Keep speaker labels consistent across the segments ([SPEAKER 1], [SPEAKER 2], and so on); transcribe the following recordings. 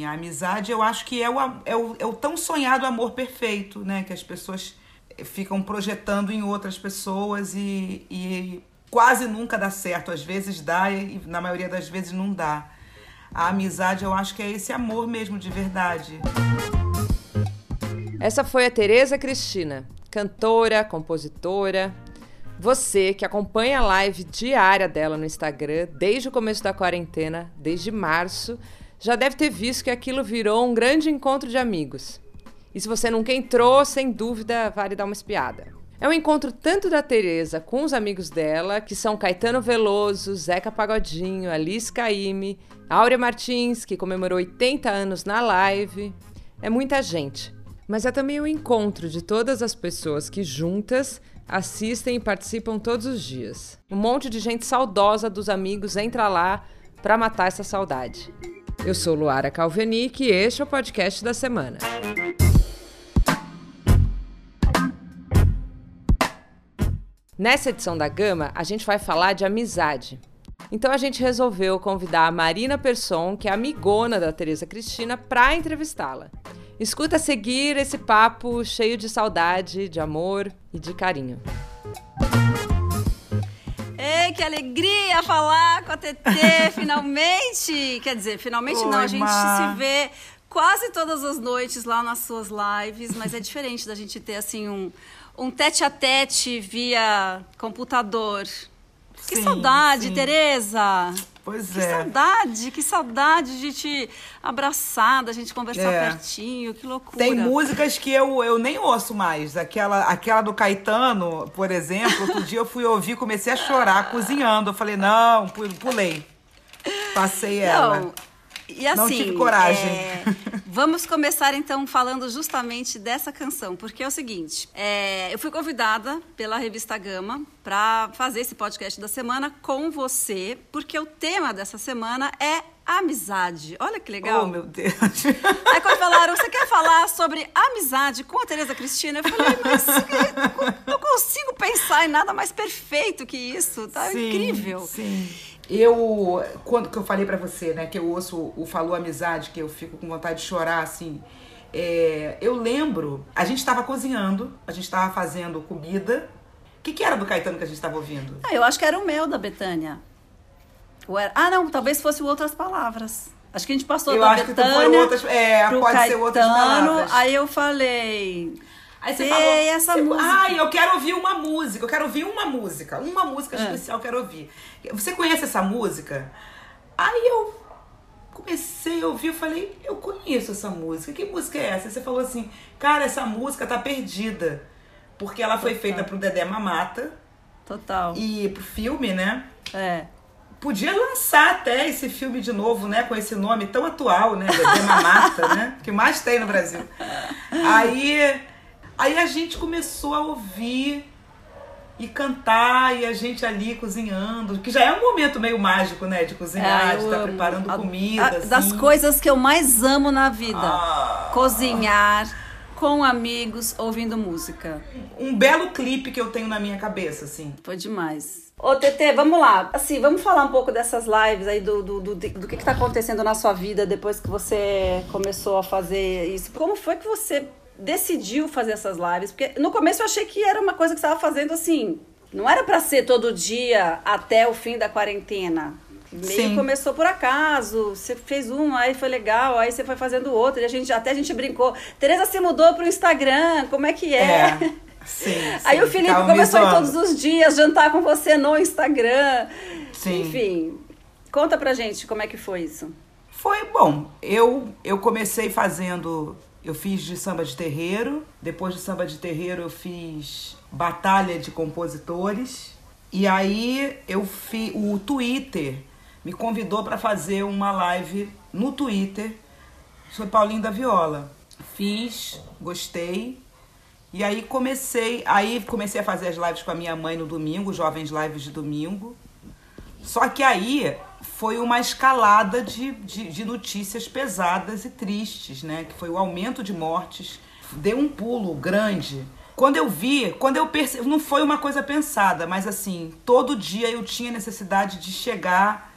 [SPEAKER 1] A amizade, eu acho que é o, é o, é o tão sonhado amor perfeito, né? Que as pessoas ficam projetando em outras pessoas e, e quase nunca dá certo. Às vezes dá e na maioria das vezes não dá. A amizade, eu acho que é esse amor mesmo de verdade.
[SPEAKER 2] Essa foi a Tereza Cristina, cantora, compositora. Você que acompanha a live diária dela no Instagram desde o começo da quarentena, desde março, já deve ter visto que aquilo virou um grande encontro de amigos. E se você nunca entrou, sem dúvida vale dar uma espiada. É um encontro tanto da Tereza com os amigos dela, que são Caetano Veloso, Zeca Pagodinho, Alice Caime, Áurea Martins, que comemorou 80 anos na live. É muita gente. Mas é também o um encontro de todas as pessoas que juntas assistem e participam todos os dias. Um monte de gente saudosa dos amigos entra lá para matar essa saudade. Eu sou Luara Calvenic e este é o podcast da semana. Nessa edição da Gama, a gente vai falar de amizade. Então a gente resolveu convidar a Marina Persson, que é amigona da Tereza Cristina, para entrevistá-la. Escuta a seguir esse papo cheio de saudade, de amor e de carinho.
[SPEAKER 3] Que alegria falar com a TT, finalmente! Quer dizer, finalmente
[SPEAKER 1] Oi,
[SPEAKER 3] não, a gente se vê quase todas as noites lá nas suas lives, mas é diferente da gente ter assim um, um tete a tete via computador. Que
[SPEAKER 1] Sim,
[SPEAKER 3] saudade,
[SPEAKER 1] sim.
[SPEAKER 3] Tereza!
[SPEAKER 1] Pois
[SPEAKER 3] Que
[SPEAKER 1] é.
[SPEAKER 3] saudade, que saudade de te abraçar, da gente conversar
[SPEAKER 1] É.
[SPEAKER 3] pertinho, que loucura.
[SPEAKER 1] Tem músicas que eu, eu nem ouço mais. Aquela, aquela do Caetano, por exemplo, outro dia eu fui ouvir, comecei a chorar cozinhando. Eu falei, não, pu- pulei. Passei ela.
[SPEAKER 3] Não, e assim,
[SPEAKER 1] Não tive coragem.
[SPEAKER 3] é, vamos começar então falando justamente dessa canção, porque é o seguinte: é, eu fui convidada pela revista Gama para fazer esse podcast da semana com você, porque o tema dessa semana é amizade. Olha que legal.
[SPEAKER 1] Oh, meu Deus.
[SPEAKER 3] Aí quando falaram, você quer falar sobre amizade com a Tereza Cristina? Eu falei, mas não consigo pensar em nada mais perfeito que isso. Tá
[SPEAKER 1] Sim,
[SPEAKER 3] incrível.
[SPEAKER 1] Sim. Eu, quando que eu falei pra você, né, que eu ouço o Falou Amizade, que eu fico com vontade de chorar, assim, é, eu lembro, a gente tava cozinhando, a gente tava fazendo comida. O que, que era do Caetano que a gente tava ouvindo?
[SPEAKER 3] Ah, eu acho que era o mel da Betânia. Era- Ah, não, talvez fosse outras palavras. Acho que a gente passou
[SPEAKER 1] Eu
[SPEAKER 3] da
[SPEAKER 1] acho que
[SPEAKER 3] Betânia
[SPEAKER 1] foi outras- é, pode ser
[SPEAKER 3] Caetano,
[SPEAKER 1] outras palavras.
[SPEAKER 3] Aí eu falei...
[SPEAKER 1] Aí você
[SPEAKER 3] Ei,
[SPEAKER 1] falou,
[SPEAKER 3] essa
[SPEAKER 1] você-
[SPEAKER 3] música.
[SPEAKER 1] Ai, eu quero ouvir uma música, eu quero ouvir uma música, uma música
[SPEAKER 3] É.
[SPEAKER 1] especial eu quero ouvir. Você conhece essa música? Aí eu comecei a ouvir, eu falei, eu conheço essa música. Que música é essa? Aí você falou assim, cara, essa música tá perdida. Porque ela foi feita pro Dedé Mamata
[SPEAKER 3] Total.
[SPEAKER 1] e pro filme, né?
[SPEAKER 3] É.
[SPEAKER 1] Podia lançar até esse filme de novo, né? Com esse nome tão atual, né? Dedé Mamata, né? Que mais tem no Brasil. Aí, aí a gente começou a ouvir e cantar, e a gente ali cozinhando, que já é um momento meio mágico, né? De cozinhar,
[SPEAKER 3] É,
[SPEAKER 1] de estar
[SPEAKER 3] amo.
[SPEAKER 1] preparando
[SPEAKER 3] A-
[SPEAKER 1] comida.
[SPEAKER 3] a-
[SPEAKER 1] assim.
[SPEAKER 3] Das coisas que eu mais amo na vida.
[SPEAKER 1] Ah.
[SPEAKER 3] Cozinhar com amigos, ouvindo música.
[SPEAKER 1] Um belo clipe que eu tenho na minha cabeça, assim.
[SPEAKER 3] Foi demais. Ô, TT, vamos lá. Assim, vamos falar um pouco dessas lives aí, do, do, do, do que, que tá acontecendo na sua vida depois que você começou a fazer isso. Como foi que você decidiu fazer essas lives? Porque no começo eu achei que era uma coisa que você estava fazendo assim. Não era pra ser todo dia até o fim da quarentena. Meio
[SPEAKER 1] Sim.
[SPEAKER 3] começou por acaso, você fez um, aí foi legal, aí você foi fazendo outro, e a gente, até a gente brincou. Tereza se mudou pro Instagram, como é que é?
[SPEAKER 1] Sim,
[SPEAKER 3] Aí
[SPEAKER 1] sim,
[SPEAKER 3] o Felipe começou todos os dias jantar com você no Instagram.
[SPEAKER 1] Sim.
[SPEAKER 3] Enfim, conta pra gente como é que foi isso.
[SPEAKER 1] Foi bom. Eu, eu comecei fazendo. Eu fiz de samba de terreiro. Depois de samba de terreiro, eu fiz batalha de compositores. E aí eu fiz. O Twitter me convidou para fazer uma live no Twitter sobre Paulinho da Viola. Fiz, gostei. E aí comecei, aí comecei a fazer as lives com a minha mãe no domingo, jovens lives de domingo. Só que aí foi uma escalada de, de, de notícias pesadas e tristes, né? Que foi o aumento de mortes. Deu um pulo grande. Quando eu vi, quando eu percebi, não foi uma coisa pensada, mas assim, todo dia eu tinha necessidade de chegar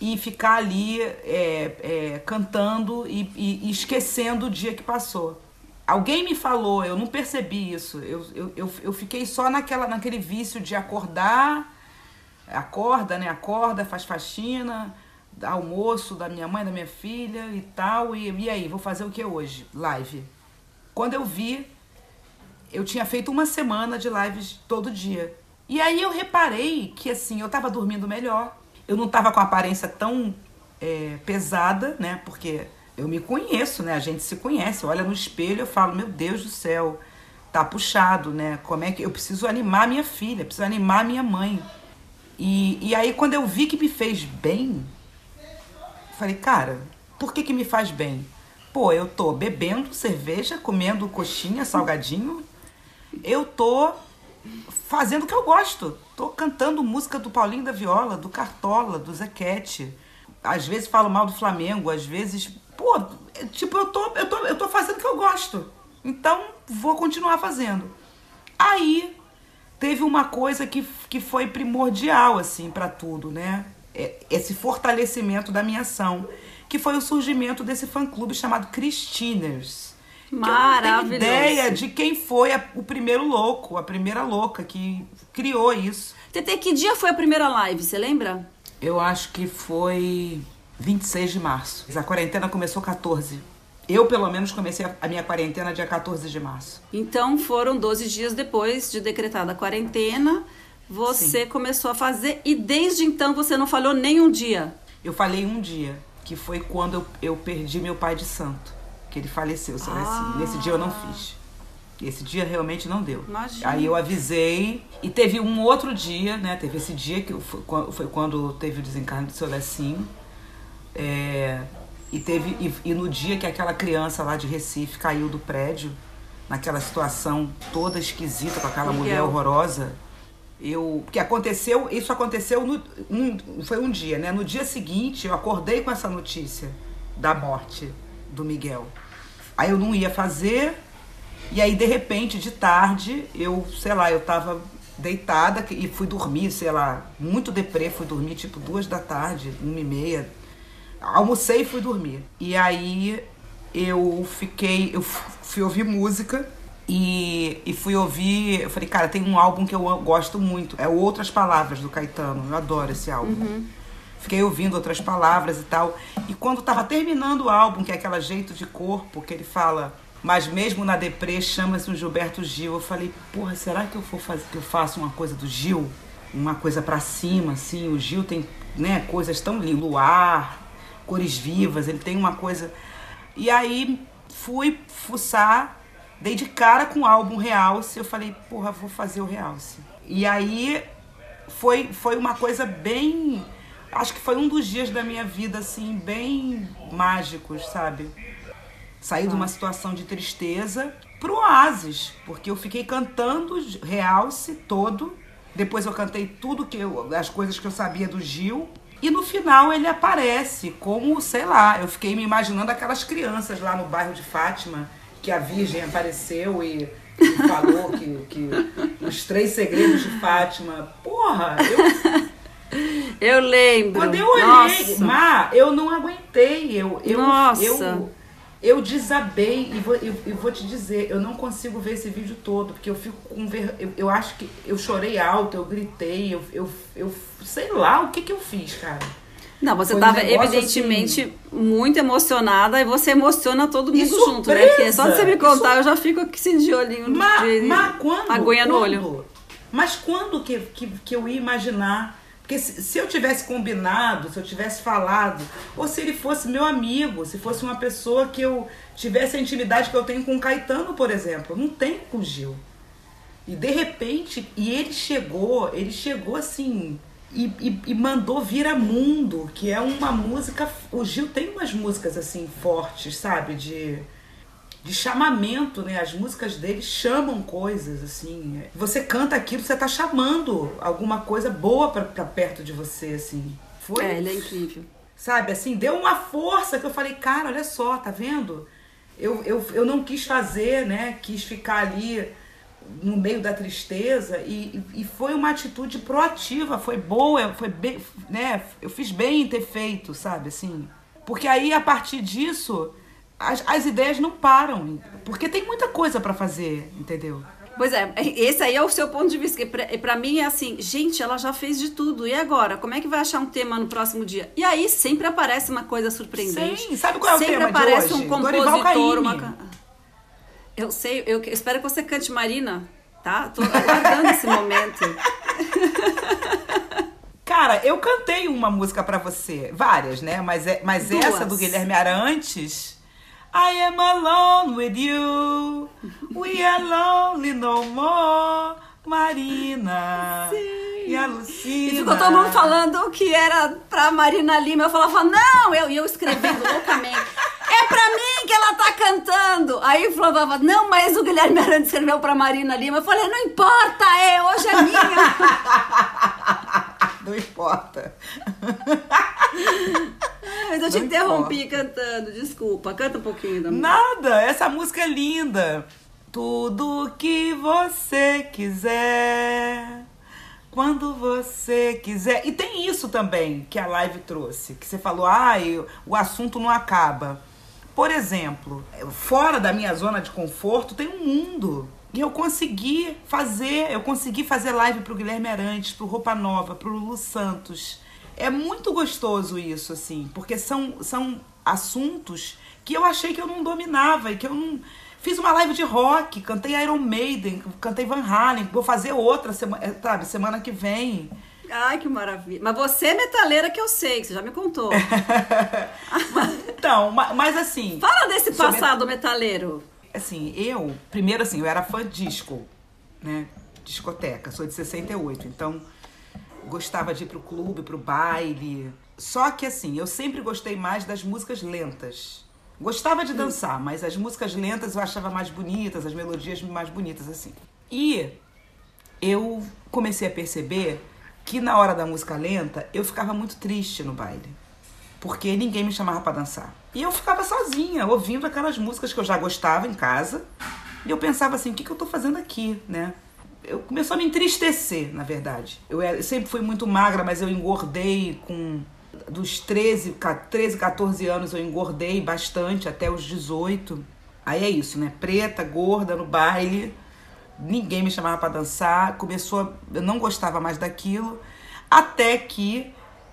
[SPEAKER 1] e ficar ali é, é, cantando e, e, e, esquecendo o dia que passou. Alguém me falou, eu não percebi isso. Eu, eu, eu, eu fiquei só naquela, naquele vício de acordar, acorda, né? Acorda, faz faxina, almoço da minha mãe, da minha filha e tal. E, e aí, vou fazer o que hoje? Live. Quando eu vi, eu tinha feito uma semana de lives todo dia. E aí eu reparei que assim, eu tava dormindo melhor. Eu não tava com a aparência tão é, pesada, né? Porque eu me conheço, né? A gente se conhece. Olha no espelho eu falo, meu Deus do céu, tá puxado, né? Como é que eu preciso animar minha filha, preciso animar minha mãe. E, e aí quando eu vi que me fez bem, falei, cara, por que que me faz bem? Pô, eu tô bebendo cerveja, comendo coxinha, salgadinho. Eu tô fazendo o que eu gosto. Tô cantando música do Paulinho da Viola, do Cartola, do Zequete. Às vezes falo mal do Flamengo, às vezes. Pô, tipo, eu tô, eu tô, eu tô fazendo o que eu gosto. Então, vou continuar fazendo. Aí teve uma coisa que, que foi primordial, assim, para tudo, né? É, esse fortalecimento da minha ação que foi o surgimento desse fã-clube chamado Christiners.
[SPEAKER 3] Maravilhoso.
[SPEAKER 1] Que eu não tenho ideia de quem foi a, o primeiro louco, a primeira louca que criou isso.
[SPEAKER 3] Tete, que dia foi a primeira live, você lembra?
[SPEAKER 1] Eu acho que foi 26 de março. A quarentena começou 14. Eu, pelo menos, comecei a minha quarentena dia 14 de março.
[SPEAKER 3] Então, foram 12 dias depois de decretada a quarentena, você Sim. começou a fazer e desde então você não falhou nem um dia?
[SPEAKER 1] Eu falei um dia que foi quando eu, eu perdi meu pai de santo, que ele faleceu, sabe ah. assim. Nesse dia eu não fiz. Esse dia realmente não deu.
[SPEAKER 3] Imagina.
[SPEAKER 1] Aí eu avisei. E teve um outro dia, né? Teve esse dia que foi, foi quando teve o desencarne do seu Lecinho. É, e teve e, e, no dia que aquela criança lá de Recife caiu do prédio, naquela situação toda esquisita com aquela Miguel. mulher horrorosa eu que aconteceu isso aconteceu no, um, foi um dia né no dia seguinte eu acordei com essa notícia da morte do Miguel aí eu não ia fazer e aí de repente de tarde eu sei lá eu tava deitada e fui dormir sei lá muito deprê fui dormir tipo duas da tarde uma e meia almocei e fui dormir e aí eu fiquei eu fui ouvir música e, e fui ouvir, eu falei, cara, tem um álbum que eu gosto muito, é Outras Palavras do Caetano, eu adoro esse álbum. Uhum. Fiquei ouvindo outras palavras e tal. E quando tava terminando o álbum, que é aquela jeito de corpo, que ele fala, mas mesmo na deprê chama-se um Gilberto Gil. Eu falei, porra, será que eu for fazer que eu faço uma coisa do Gil? Uma coisa para cima, assim, o Gil tem, né, coisas tão lindas, luar, cores vivas, ele tem uma coisa. E aí fui fuçar dei de cara com o álbum Realce, eu falei, porra, vou fazer o Realce. E aí foi, foi uma coisa bem. Acho que foi um dos dias da minha vida, assim, bem mágicos, sabe? Saí de uma situação de tristeza pro oásis, porque eu fiquei cantando Realce todo. Depois eu cantei tudo que eu, as coisas que eu sabia do Gil. E no final ele aparece como, sei lá, eu fiquei me imaginando aquelas crianças lá no bairro de Fátima que a Virgem apareceu e, e falou que, que os três segredos de Fátima. Porra, eu.
[SPEAKER 3] Eu lembro.
[SPEAKER 1] Quando eu olhei, Nossa. Má, eu não aguentei. Eu, eu, Nossa. eu, eu desabei e vou, eu, eu, vou te dizer, eu não consigo ver esse vídeo todo, porque eu fico com ver, eu, eu acho que eu chorei alto, eu gritei, eu, eu, eu sei lá o que que eu fiz, cara.
[SPEAKER 3] Não, você estava um evidentemente assim... muito emocionada e você emociona todo mundo junto, né? Porque só de você me contar, eu já fico aqui de olhinho
[SPEAKER 1] mas, de mas quando, aguinha no olho. Mas quando que, que, que eu ia imaginar? Porque se, se, eu tivesse combinado, se eu tivesse falado, ou se ele fosse meu amigo, se fosse uma pessoa que eu tivesse a intimidade que eu tenho com o Caetano, por exemplo. Não tenho com o Gil. E de repente, e ele chegou, ele chegou assim, e, e, e, mandou Mundo, que é uma música. O Gil tem umas músicas assim fortes, sabe? De, de chamamento, né? As músicas dele chamam coisas, assim. Você canta aquilo, você tá chamando alguma coisa boa para perto de você, assim.
[SPEAKER 3] Foi. É, ele é incrível.
[SPEAKER 1] Sabe, assim, deu uma força que eu falei, cara, olha só, tá vendo? Eu, eu, eu não quis fazer, né? Quis ficar ali no meio da tristeza e, e foi uma atitude proativa, foi boa, foi bem, né? Eu fiz bem em ter feito, sabe, assim. Porque aí a partir disso as, as ideias não param, porque tem muita coisa para fazer, entendeu?
[SPEAKER 3] Pois é, esse aí é o seu ponto de vista. Para mim é assim, gente, ela já fez de tudo. E agora? Como é que vai achar um tema no próximo dia? E aí sempre aparece uma coisa surpreendente.
[SPEAKER 1] Sim, sabe qual é o
[SPEAKER 3] sempre
[SPEAKER 1] tema
[SPEAKER 3] aparece
[SPEAKER 1] de hoje?
[SPEAKER 3] um compositor, uma Eu sei, eu espero que você cante Marina, tá? Tô aguardando esse momento.
[SPEAKER 1] Cara, eu cantei uma música para você, várias, né? Mas, é, mas essa do Guilherme Arantes I am alone with you. We are lonely no more. Marina. Sim. E a Lucina.
[SPEAKER 3] E ficou todo mundo falando que era pra Marina Lima. Eu falava, não, eu, eu escrevendo loucamente. É pra mim que ela tá cantando. Aí falava, não, mas o Guilherme Arantes escreveu pra Marina Lima. Eu falei, não importa, é, hoje é minha.
[SPEAKER 1] não importa.
[SPEAKER 3] Mas eu te não interrompi importa. cantando, desculpa. Canta um pouquinho da
[SPEAKER 1] música. Nada, essa música é linda. Tudo que você quiser, quando você quiser. E tem isso também que a live trouxe, que você falou, ah, o assunto não acaba. Por exemplo, fora da minha zona de conforto tem um mundo. E eu consegui fazer, eu consegui fazer live pro Guilherme Arantes, pro Roupa Nova, pro Lulu Santos. É muito gostoso isso, assim, porque são, são assuntos que eu achei que eu não dominava e que eu não. Fiz uma live de rock, cantei Iron Maiden, cantei Van Halen, vou fazer outra semana, é, sabe, semana que vem.
[SPEAKER 3] Ai, que maravilha. Mas você é metaleira que eu sei, que você já me contou.
[SPEAKER 1] então, mas assim.
[SPEAKER 3] Fala desse passado met... metaleiro.
[SPEAKER 1] Assim, eu, primeiro assim, eu era fã disco, né? Discoteca, sou de 68, então gostava de ir pro clube, pro baile. Só que assim, eu sempre gostei mais das músicas lentas. Gostava de dançar, mas as músicas lentas eu achava mais bonitas, as melodias mais bonitas assim. E eu comecei a perceber que na hora da música lenta eu ficava muito triste no baile. Porque ninguém me chamava para dançar. E eu ficava sozinha, ouvindo aquelas músicas que eu já gostava em casa. E eu pensava assim, o que, que eu tô fazendo aqui, né? eu começou a me entristecer, na verdade. Eu, era, eu sempre fui muito magra, mas eu engordei com dos 13, 13, 14 anos eu engordei bastante até os 18. Aí é isso, né? Preta, gorda no baile. Ninguém me chamava para dançar. Começou, a, eu não gostava mais daquilo, até que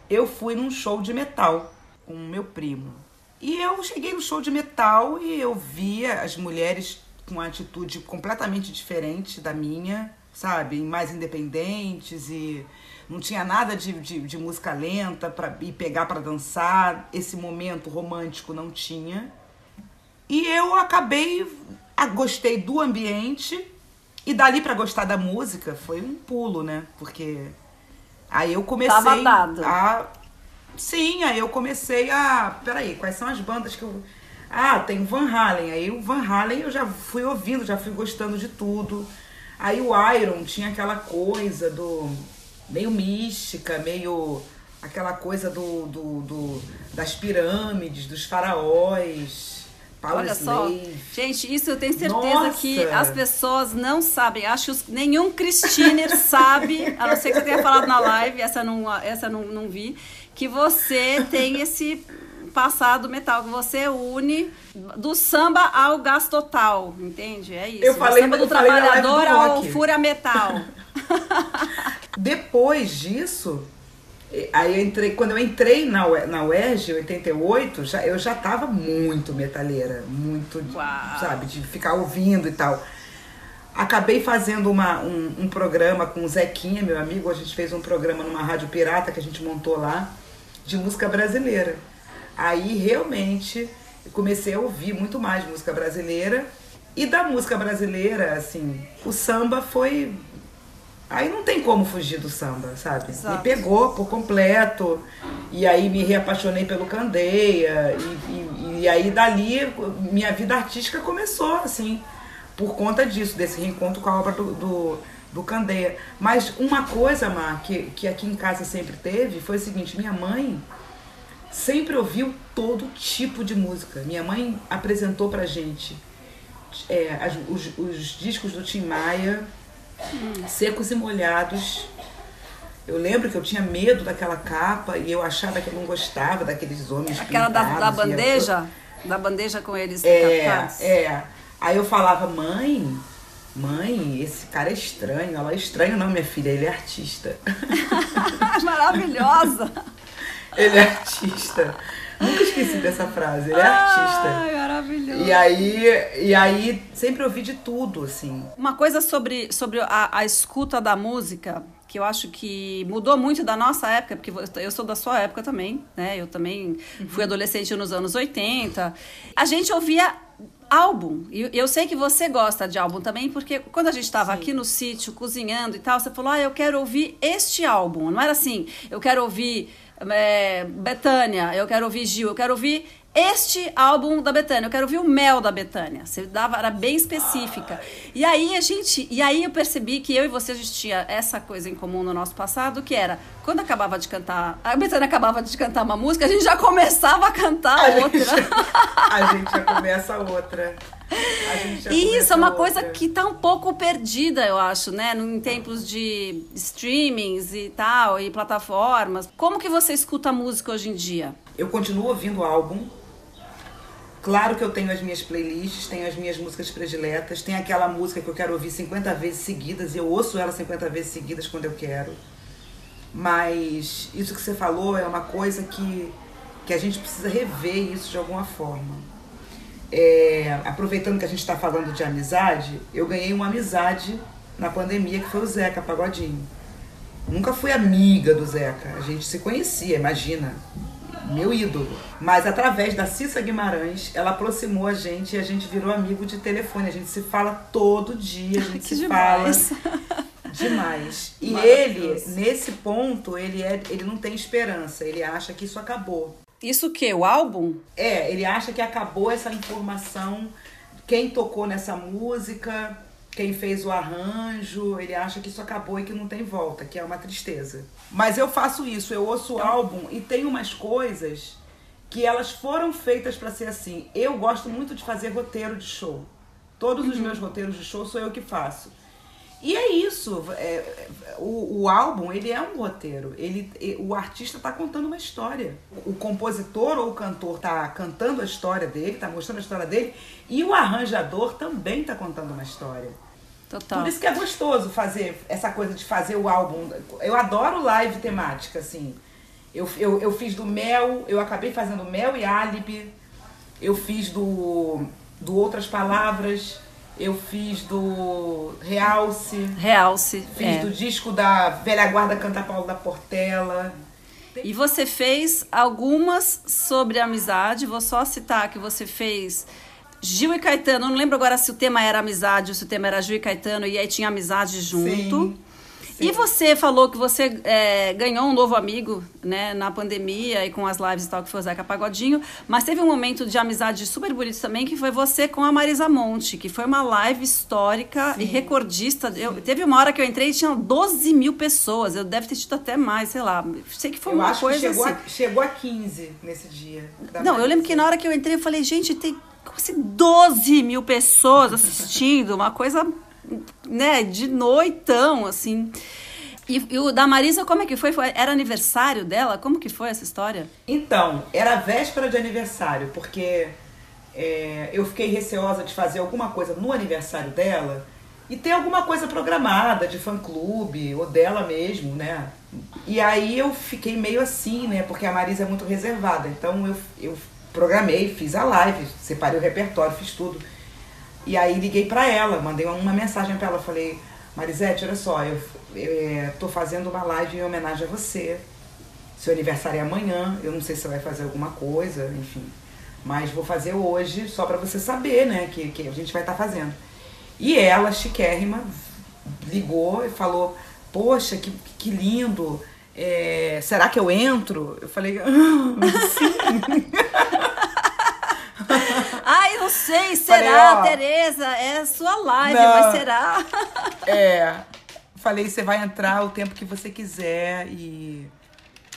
[SPEAKER 1] eu fui num show de metal com o meu primo. E eu cheguei no show de metal e eu via as mulheres com uma atitude completamente diferente da minha sabe? Mais independentes e não tinha nada de, de, de música lenta para ir pegar para dançar. Esse momento romântico não tinha. E eu acabei, gostei do ambiente e dali para gostar da música foi um pulo, né? Porque aí eu comecei a Sim, aí eu comecei a, peraí, quais são as bandas que eu Ah, tem o Van Halen. Aí o Van Halen eu já fui ouvindo, já fui gostando de tudo. Aí o Iron tinha aquela coisa do. meio mística, meio. aquela coisa do, do, do das pirâmides, dos faraós.
[SPEAKER 3] Olha só, gente, isso eu tenho certeza Nossa. que as pessoas não sabem. Acho que nenhum Christiner sabe, a não ser que você tenha falado na live, essa não, essa não, não vi, que você tem esse passado metal, que você une do samba ao gás total, entende? É isso.
[SPEAKER 1] Eu falei,
[SPEAKER 3] do samba
[SPEAKER 1] do
[SPEAKER 3] trabalhador
[SPEAKER 1] do
[SPEAKER 3] ao fura metal.
[SPEAKER 1] Depois disso, aí eu entrei, quando eu entrei na, na UERJ, em 88, já, eu já tava muito metaleira, muito,
[SPEAKER 3] Uau.
[SPEAKER 1] sabe, de ficar ouvindo e tal. Acabei fazendo uma, um, um programa com o Zequinha, meu amigo, a gente fez um programa numa rádio pirata que a gente montou lá, de música brasileira. Aí realmente comecei a ouvir muito mais música brasileira. E da música brasileira, assim, o samba foi. Aí não tem como fugir do samba, sabe?
[SPEAKER 3] Exato.
[SPEAKER 1] Me pegou por completo. E aí me reapaixonei pelo Candeia. E, e, e aí dali minha vida artística começou, assim, por conta disso, desse reencontro com a obra do, do, do Candeia. Mas uma coisa, Mar, que, que aqui em casa sempre teve foi o seguinte: minha mãe sempre ouviu todo tipo de música. Minha mãe apresentou pra gente é, as, os, os, discos do Tim Maia, secos e molhados. Eu lembro que eu tinha medo daquela capa e eu achava que eu não gostava daqueles homens
[SPEAKER 3] Aquela da, da bandeja? Da bandeja com eles
[SPEAKER 1] é, É. Aí eu falava, mãe, mãe, esse cara é estranho. Ela é estranho não, minha filha, ele é artista.
[SPEAKER 3] Maravilhosa!
[SPEAKER 1] ele é artista. Nunca esqueci dessa frase. Ele é artista.
[SPEAKER 3] Ai, maravilhoso.
[SPEAKER 1] E aí, e aí sempre ouvi de tudo, assim.
[SPEAKER 3] Uma coisa sobre, sobre a, a escuta da música que eu acho que mudou muito da nossa época, porque eu sou da sua época também, né? Eu também uhum. fui adolescente nos anos 80. A gente ouvia álbum. E eu sei que você gosta de álbum também, porque quando a gente estava aqui no sítio cozinhando e tal, você falou: "Ah, eu quero ouvir este álbum". Não era assim: "Eu quero ouvir é, Betânia, eu quero ouvir Gil, eu quero ouvir este álbum da Betânia, eu quero ouvir o Mel da Betânia. Você dava, era bem específica. E aí a gente, e aí eu percebi que eu e você a gente tinha essa coisa em comum no nosso passado, que era quando acabava de cantar, a Betânia acabava de cantar uma música, a gente já começava a cantar a outra.
[SPEAKER 1] Gente, a gente já começa outra.
[SPEAKER 3] E isso é uma coisa que está um pouco perdida, eu acho, né? Em tempos de streamings e tal, e plataformas. Como que você escuta música hoje em dia?
[SPEAKER 1] Eu continuo ouvindo álbum. Claro que eu tenho as minhas playlists, tenho as minhas músicas prediletas, tem aquela música que eu quero ouvir 50 vezes seguidas e eu ouço ela 50 vezes seguidas quando eu quero. Mas isso que você falou é uma coisa que, que a gente precisa rever isso de alguma forma é, aproveitando que a gente está falando de amizade, eu ganhei uma amizade na pandemia que foi o Zeca Pagodinho. Nunca fui amiga do Zeca, a gente se conhecia, imagina, meu ídolo. Mas através da Cissa Guimarães, ela aproximou a gente e a gente virou amigo de telefone. A gente se fala todo dia, a gente que se demais. fala demais. E ele, nesse ponto, ele, é, ele não tem esperança, ele acha que isso acabou.
[SPEAKER 3] Isso o quê? O álbum?
[SPEAKER 1] É, ele acha que acabou essa informação. Quem tocou nessa música, quem fez o arranjo, ele acha que isso acabou e que não tem volta, que é uma tristeza. Mas eu faço isso, eu ouço o então álbum e tem umas coisas que elas foram feitas para ser assim. Eu gosto muito de fazer roteiro de show. Todos uhum. os meus roteiros de show sou eu que faço. E é isso. É, o, o, álbum, ele é um roteiro. Ele, o artista está contando uma história. O compositor ou o cantor está cantando a história dele, está mostrando a história dele. E o arranjador também está contando uma história.
[SPEAKER 3] Total.
[SPEAKER 1] Por isso que é gostoso fazer essa coisa de fazer o álbum. Eu adoro live temática, assim. Eu, eu, eu fiz do Mel, eu acabei fazendo Mel e Alibi. Eu fiz do, do Outras Palavras eu fiz do Realce.
[SPEAKER 3] Realce.
[SPEAKER 1] Fiz é. do disco da Velha Guarda Canta Paulo da Portela.
[SPEAKER 3] E você fez algumas sobre amizade. Vou só citar que você fez Gil e Caetano. Eu não lembro agora se o tema era amizade ou se o tema era Gil e Caetano e aí tinha amizade junto. Sim. E você falou que você é, ganhou um novo amigo, né, na pandemia e com as lives e tal, que foi o Zeca Pagodinho. Mas teve um momento de amizade super bonito também, que foi você com a Marisa Monte, que foi uma live histórica Sim. e recordista. Eu, teve uma hora que eu entrei e tinha 12 mil pessoas. Eu deve ter tido até mais, sei lá. Sei que foi eu uma coisa
[SPEAKER 1] chegou
[SPEAKER 3] assim.
[SPEAKER 1] A, chegou a 15 nesse dia.
[SPEAKER 3] Não, eu lembro que na hora que eu entrei, eu falei, gente, tem assim, 12 mil pessoas assistindo, uma coisa né, de noitão, assim. E, e, o da Marisa, como é que foi? foi? Era aniversário dela? Como que foi essa história?
[SPEAKER 1] Então, era véspera de aniversário, porque é, eu fiquei receosa de fazer alguma coisa no aniversário dela e ter alguma coisa programada de fã-clube ou dela mesmo, né? E aí eu fiquei meio assim, né? Porque a Marisa é muito reservada. Então eu, eu programei, fiz a live, separei o repertório, fiz tudo. E aí liguei para ela, mandei uma mensagem para ela, falei, Marisete, olha só, eu, eu é, tô fazendo uma live em homenagem a você. Seu aniversário é amanhã, eu não sei se você vai fazer alguma coisa, enfim. Mas vou fazer hoje, só para você saber, né, que, que a gente vai estar tá fazendo. E ela, chiquérrima, ligou e falou, poxa, que, que lindo, é, será que eu entro? Eu falei, ah, sim.
[SPEAKER 3] Sei, será, Falei, Tereza? É sua live, não, mas será?
[SPEAKER 1] É. Falei, você vai entrar o tempo que você quiser e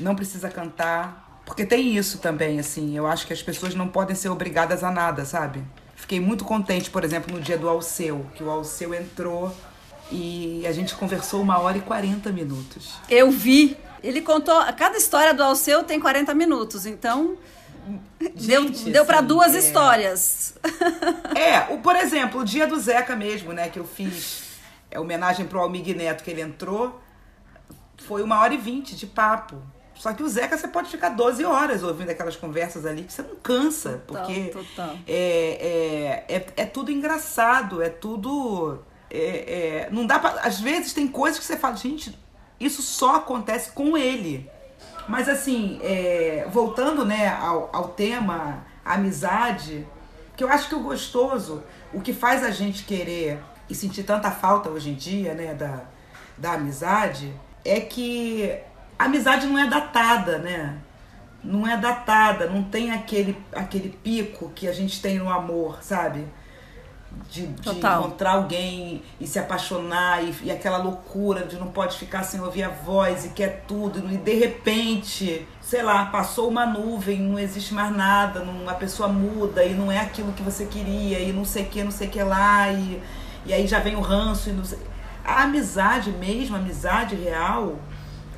[SPEAKER 1] não precisa cantar. Porque tem isso também, assim. Eu acho que as pessoas não podem ser obrigadas a nada, sabe? Fiquei muito contente, por exemplo, no dia do Alceu, que o Alceu entrou e a gente conversou uma hora e 40 minutos.
[SPEAKER 3] Eu vi. Ele contou. Cada história do Alceu tem 40 minutos, então. Gente, deu deu para assim, duas é... histórias.
[SPEAKER 1] É, o, por exemplo, o dia do Zeca mesmo, né? Que eu fiz é, homenagem pro Almig Neto, que ele entrou. Foi uma hora e vinte de papo. Só que o Zeca você pode ficar 12 horas ouvindo aquelas conversas ali que você não cansa. Total, porque total. É, é, é, é tudo engraçado, é tudo é, é, não dá pra, Às vezes tem coisas que você fala, gente, isso só acontece com ele. Mas assim, é, voltando né, ao, ao tema amizade, que eu acho que o gostoso, o que faz a gente querer e sentir tanta falta hoje em dia, né, da, da amizade, é que a amizade não é datada, né? Não é datada, não tem aquele, aquele pico que a gente tem no amor, sabe? De, de encontrar alguém e se apaixonar e, e, aquela loucura de não pode ficar sem ouvir a voz e quer tudo e de repente, sei lá, passou uma nuvem, não existe mais nada, não, a pessoa muda e não é aquilo que você queria e não sei o que, não sei o que lá e, e aí já vem o ranço e não sei. A amizade mesmo, a amizade real,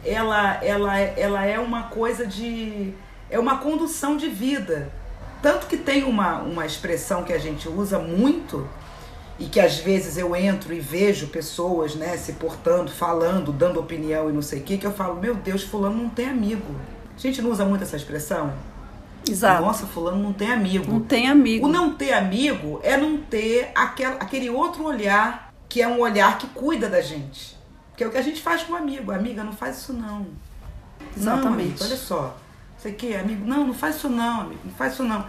[SPEAKER 1] ela, ela, ela é uma coisa de. é uma condução de vida tanto que tem uma, uma expressão que a gente usa muito e que às vezes eu entro e vejo pessoas né, se portando, falando, dando opinião e não sei o que, que eu falo, meu Deus, fulano não tem amigo. A gente não usa muito essa expressão?
[SPEAKER 3] Exato.
[SPEAKER 1] Nossa, fulano não tem amigo.
[SPEAKER 3] Não tem amigo.
[SPEAKER 1] O não ter amigo é não ter aquel, aquele outro olhar que é um olhar que cuida da gente. Que é o que a gente faz com um amigo. Amiga, não faz isso não. Exatamente. Não, amigo, olha só sei que, amigo, não, não faz isso não, amigo, não faz isso não.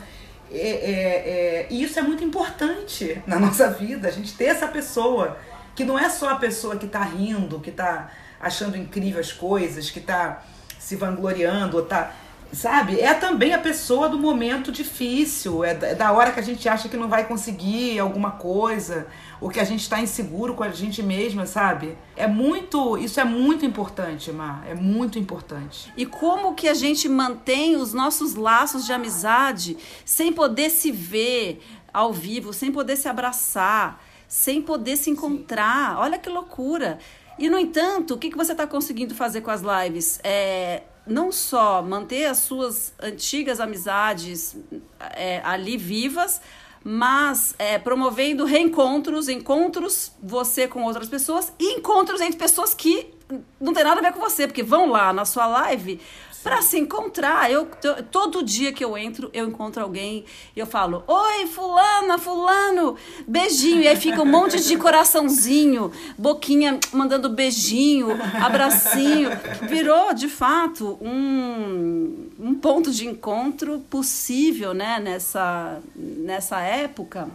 [SPEAKER 1] É, é, é, e isso é muito importante na nossa vida, a gente ter essa pessoa que não é só a pessoa que está rindo, que está achando incrível as coisas, que está se vangloriando, ou tá, sabe? É também a pessoa do momento difícil, é da hora que a gente acha que não vai conseguir alguma coisa, o que a gente está inseguro com a gente mesma, sabe? É muito, isso é muito importante, Mar, é muito importante.
[SPEAKER 3] E como que a gente mantém os nossos laços de amizade sem poder se ver ao vivo, sem poder se abraçar, sem poder se encontrar? Olha que loucura. E no entanto, o que, que você está conseguindo fazer com as lives? É não só manter as suas antigas amizades é, ali vivas, mas é, promovendo reencontros, encontros você com outras pessoas e encontros entre pessoas que não tem nada a ver com você, porque vão lá na sua live para se encontrar. Eu, todo dia que eu entro, eu encontro alguém e eu falo: Oi, Fulana, Fulano, beijinho. E aí fica um monte de coraçãozinho, boquinha mandando beijinho, abracinho. Virou, de fato, um, um ponto de encontro possível né, nessa, nessa época.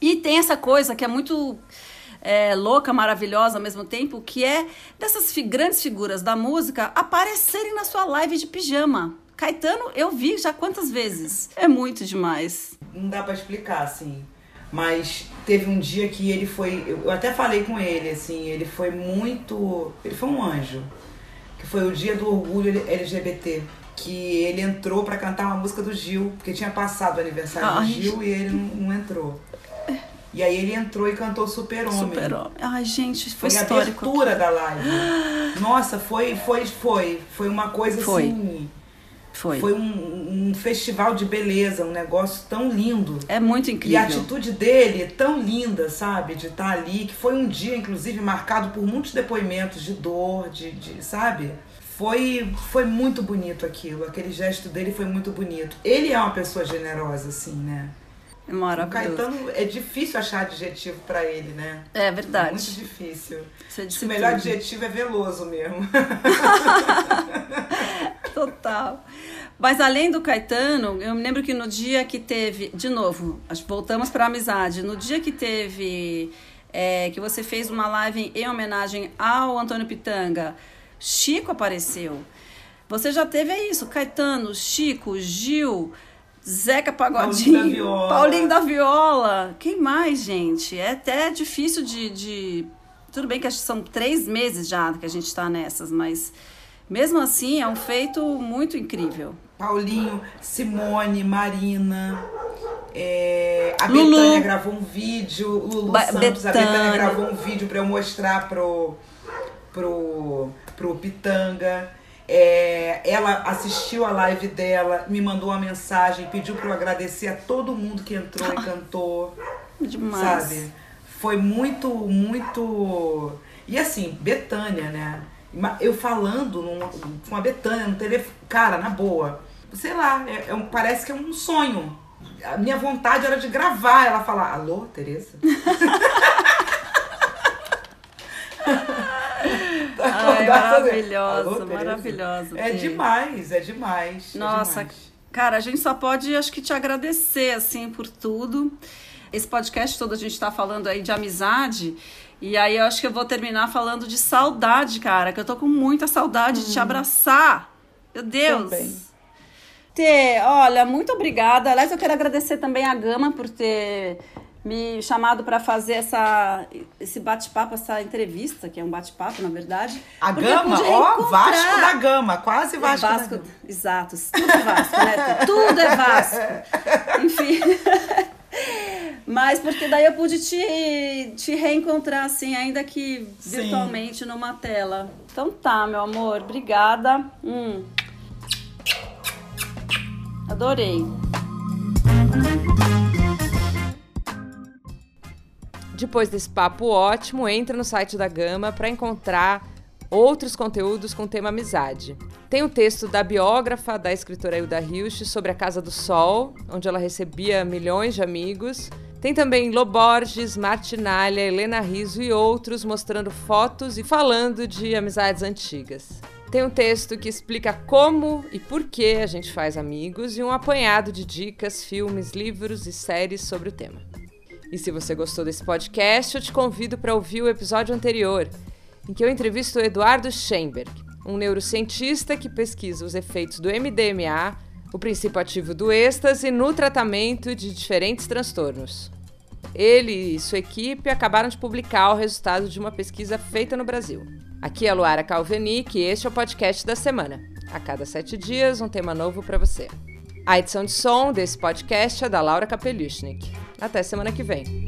[SPEAKER 3] E tem essa coisa que é muito é, louca, maravilhosa ao mesmo tempo, que é dessas fi grandes figuras da música aparecerem na sua live de pijama. Caetano, eu vi já quantas vezes. É muito demais.
[SPEAKER 1] Não dá para explicar, assim. Mas teve um dia que ele foi. Eu até falei com ele, assim, ele foi muito. Ele foi um anjo. Que foi o dia do orgulho LGBT. Que ele entrou para cantar uma música do Gil, porque tinha passado o aniversário Ai. do Gil e ele não, não entrou. E aí ele entrou e cantou Super Homem.
[SPEAKER 3] Super Homem. Ai, gente, foi,
[SPEAKER 1] foi
[SPEAKER 3] histórico.
[SPEAKER 1] a abertura da live. Nossa, foi, foi, foi. Foi uma coisa foi. assim. Foi. Foi um, um, festival de beleza, um negócio tão lindo.
[SPEAKER 3] É muito incrível.
[SPEAKER 1] E a atitude dele é tão linda, sabe? De estar ali, que foi um dia, inclusive, marcado por muitos depoimentos de dor, de, de sabe? Foi, foi muito bonito aquilo. Aquele gesto dele foi muito bonito. Ele é uma pessoa generosa, assim, né?
[SPEAKER 3] É maravilhoso.
[SPEAKER 1] O Caetano é difícil achar adjetivo para ele, né?
[SPEAKER 3] É verdade. É
[SPEAKER 1] muito difícil. o melhor tudo. adjetivo é veloso mesmo.
[SPEAKER 3] Total. Mas além do Caetano, eu me lembro que no dia que teve, de novo, voltamos para amizade. No dia que teve é, que você fez uma live em homenagem ao Antônio Pitanga, Chico apareceu. Você já teve isso, Caetano, Chico, Gil, Zeca Pagodinho, Paulinho da Viola. Paulinho da Viola. Quem mais, gente? É até difícil de, de. Tudo bem que são três meses já que a gente está nessas, mas mesmo assim é um feito muito incrível.
[SPEAKER 1] Paulinho, Simone, Marina. É, a Lulu. Betânia gravou um vídeo, Lulu ba Santos, Betânia. a Betânia gravou um vídeo para eu mostrar pro, pro, pro Pitanga. É, ela assistiu a live dela, me mandou uma mensagem, pediu para eu agradecer a todo mundo que entrou e cantou.
[SPEAKER 3] Demais.
[SPEAKER 1] Sabe? Foi muito, muito. E assim, Betânia, né? Eu falando com a Betânia no telefone. Cara, na boa. Sei lá, é, é, parece que é um sonho. A minha vontade era de gravar ela falar: Alô, Tereza?
[SPEAKER 3] Maravilhosa, maravilhosa.
[SPEAKER 1] É demais, é demais.
[SPEAKER 3] É Nossa,
[SPEAKER 1] é demais.
[SPEAKER 3] cara, a gente só pode, acho que, te agradecer, assim, por tudo. Esse podcast todo a gente tá falando aí de amizade. E aí eu acho que eu vou terminar falando de saudade, cara, que eu tô com muita saudade hum. de te hum. abraçar. Meu Deus. Também. Tê, olha, muito obrigada. Aliás, eu quero agradecer também a Gama por ter me chamado para fazer essa, esse bate-papo, essa entrevista, que é um bate-papo, na verdade.
[SPEAKER 1] A Gama, ó, Vasco da Gama, quase Vasco, Vasco da Gama.
[SPEAKER 3] Exato, tudo é Vasco, né? tudo é Vasco. Enfim. Mas porque daí eu pude te, te reencontrar, assim, ainda que virtualmente Sim. numa tela. Então tá, meu amor, obrigada. Hum. Adorei.
[SPEAKER 2] Depois desse papo ótimo, entra no site da Gama para encontrar outros conteúdos com tema amizade. Tem o um texto da biógrafa da escritora Hilda Hilsch sobre a Casa do Sol, onde ela recebia milhões de amigos. Tem também Loborges, Martinalha, Helena Riso e outros mostrando fotos e falando de amizades antigas. Tem um texto que explica como e por que a gente faz amigos e um apanhado de dicas, filmes, livros e séries sobre o tema. E se você gostou desse podcast, eu te convido para ouvir o episódio anterior, em que eu entrevisto o Eduardo Schemberg, um neurocientista que pesquisa os efeitos do MDMA, o princípio ativo do êxtase, no tratamento de diferentes transtornos. Ele e sua equipe acabaram de publicar o resultado de uma pesquisa feita no Brasil. Aqui é a Luara Calvenic e este é o podcast da semana. A cada sete dias, um tema novo para você. A edição de som desse podcast é da Laura Kapelushnik. Até semana que vem.